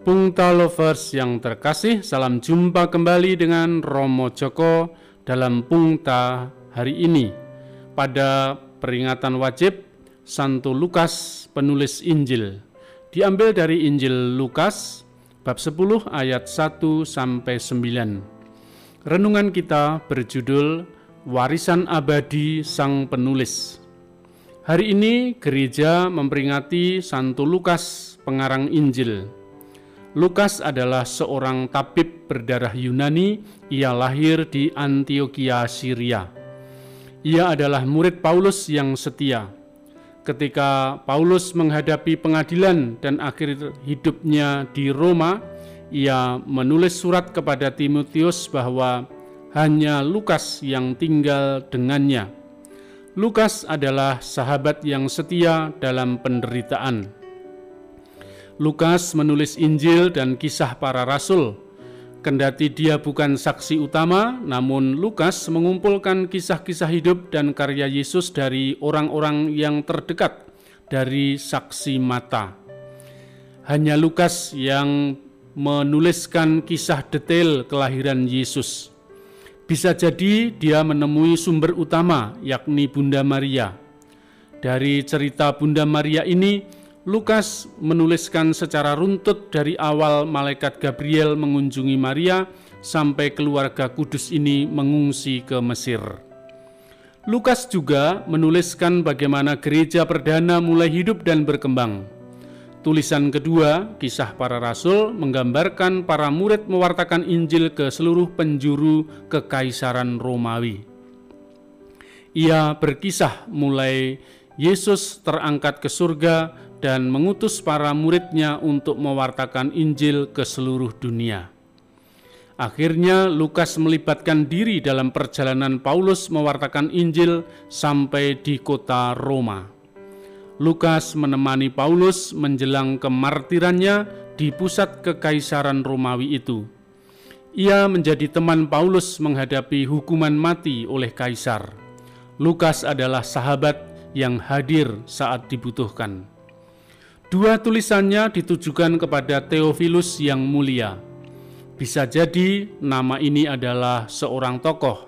Pungta Lovers yang terkasih, salam jumpa kembali dengan Romo Joko dalam Pungta hari ini. Pada peringatan wajib Santo Lukas penulis Injil. Diambil dari Injil Lukas bab 10 ayat 1 sampai 9. Renungan kita berjudul Warisan Abadi Sang Penulis. Hari ini gereja memperingati Santo Lukas pengarang Injil Lukas adalah seorang tabib berdarah Yunani. Ia lahir di Antioquia, Syria. Ia adalah murid Paulus yang setia. Ketika Paulus menghadapi pengadilan dan akhir hidupnya di Roma, ia menulis surat kepada Timotius bahwa hanya Lukas yang tinggal dengannya. Lukas adalah sahabat yang setia dalam penderitaan Lukas menulis Injil dan kisah para rasul. Kendati dia bukan saksi utama, namun Lukas mengumpulkan kisah-kisah hidup dan karya Yesus dari orang-orang yang terdekat dari saksi mata. Hanya Lukas yang menuliskan kisah detail kelahiran Yesus. Bisa jadi dia menemui sumber utama, yakni Bunda Maria. Dari cerita Bunda Maria ini, Lukas menuliskan secara runtut dari awal malaikat Gabriel mengunjungi Maria sampai keluarga kudus ini mengungsi ke Mesir. Lukas juga menuliskan bagaimana gereja perdana mulai hidup dan berkembang. Tulisan kedua, Kisah Para Rasul, menggambarkan para murid mewartakan Injil ke seluruh penjuru kekaisaran Romawi. Ia berkisah mulai Yesus terangkat ke surga dan mengutus para muridnya untuk mewartakan Injil ke seluruh dunia. Akhirnya Lukas melibatkan diri dalam perjalanan Paulus mewartakan Injil sampai di kota Roma. Lukas menemani Paulus menjelang kemartirannya di pusat kekaisaran Romawi itu. Ia menjadi teman Paulus menghadapi hukuman mati oleh kaisar. Lukas adalah sahabat yang hadir saat dibutuhkan. Dua tulisannya ditujukan kepada Theophilus yang mulia. Bisa jadi nama ini adalah seorang tokoh.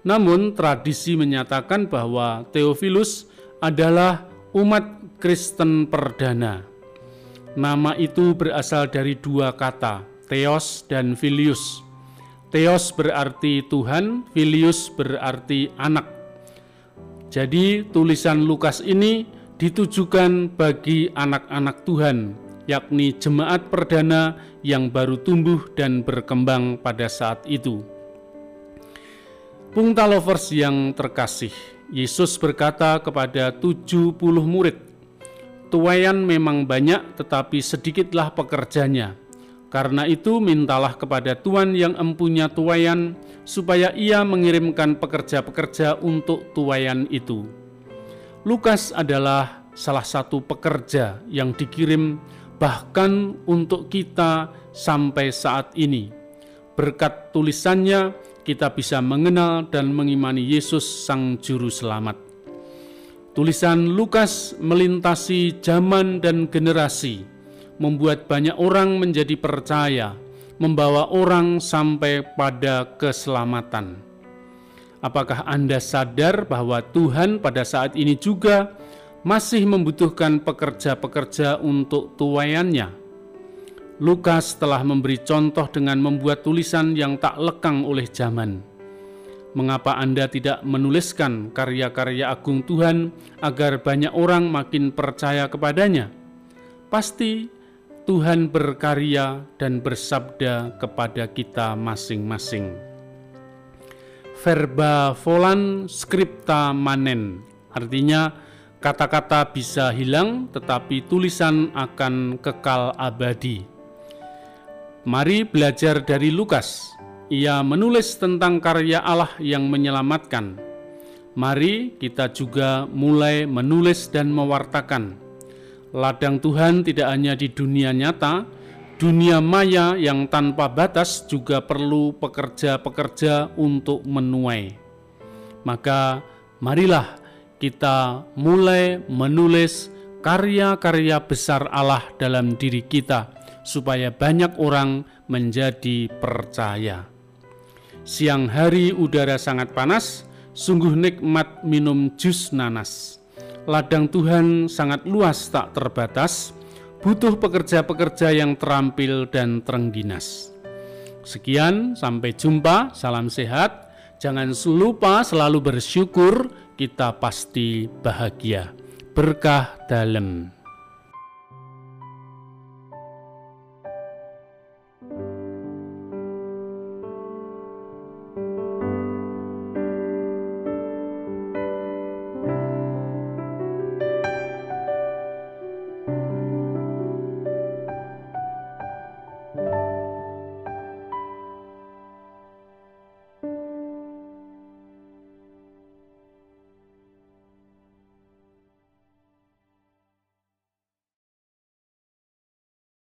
Namun tradisi menyatakan bahwa Theophilus adalah umat Kristen perdana. Nama itu berasal dari dua kata, Theos dan Filius. Theos berarti Tuhan, Filius berarti anak. Jadi tulisan Lukas ini ditujukan bagi anak-anak Tuhan, yakni jemaat perdana yang baru tumbuh dan berkembang pada saat itu. Pungta lovers yang terkasih, Yesus berkata kepada 70 murid, Tuayan memang banyak tetapi sedikitlah pekerjanya. Karena itu mintalah kepada Tuhan yang empunya tuayan supaya ia mengirimkan pekerja-pekerja untuk tuayan itu. Lukas adalah salah satu pekerja yang dikirim bahkan untuk kita sampai saat ini. Berkat tulisannya, kita bisa mengenal dan mengimani Yesus, Sang Juru Selamat. Tulisan Lukas melintasi zaman dan generasi, membuat banyak orang menjadi percaya, membawa orang sampai pada keselamatan. Apakah Anda sadar bahwa Tuhan pada saat ini juga masih membutuhkan pekerja-pekerja untuk tuayannya? Lukas telah memberi contoh dengan membuat tulisan yang tak lekang oleh zaman. Mengapa Anda tidak menuliskan karya-karya agung Tuhan agar banyak orang makin percaya kepadanya? Pasti Tuhan berkarya dan bersabda kepada kita masing-masing verba volan scripta manen. Artinya kata-kata bisa hilang tetapi tulisan akan kekal abadi. Mari belajar dari Lukas. Ia menulis tentang karya Allah yang menyelamatkan. Mari kita juga mulai menulis dan mewartakan. Ladang Tuhan tidak hanya di dunia nyata, dunia maya yang tanpa batas juga perlu pekerja-pekerja untuk menuai. Maka marilah kita mulai menulis karya-karya besar Allah dalam diri kita supaya banyak orang menjadi percaya. Siang hari udara sangat panas, sungguh nikmat minum jus nanas. Ladang Tuhan sangat luas tak terbatas, butuh pekerja-pekerja yang terampil dan terengginas. Sekian, sampai jumpa, salam sehat. Jangan lupa selalu bersyukur, kita pasti bahagia. Berkah dalam.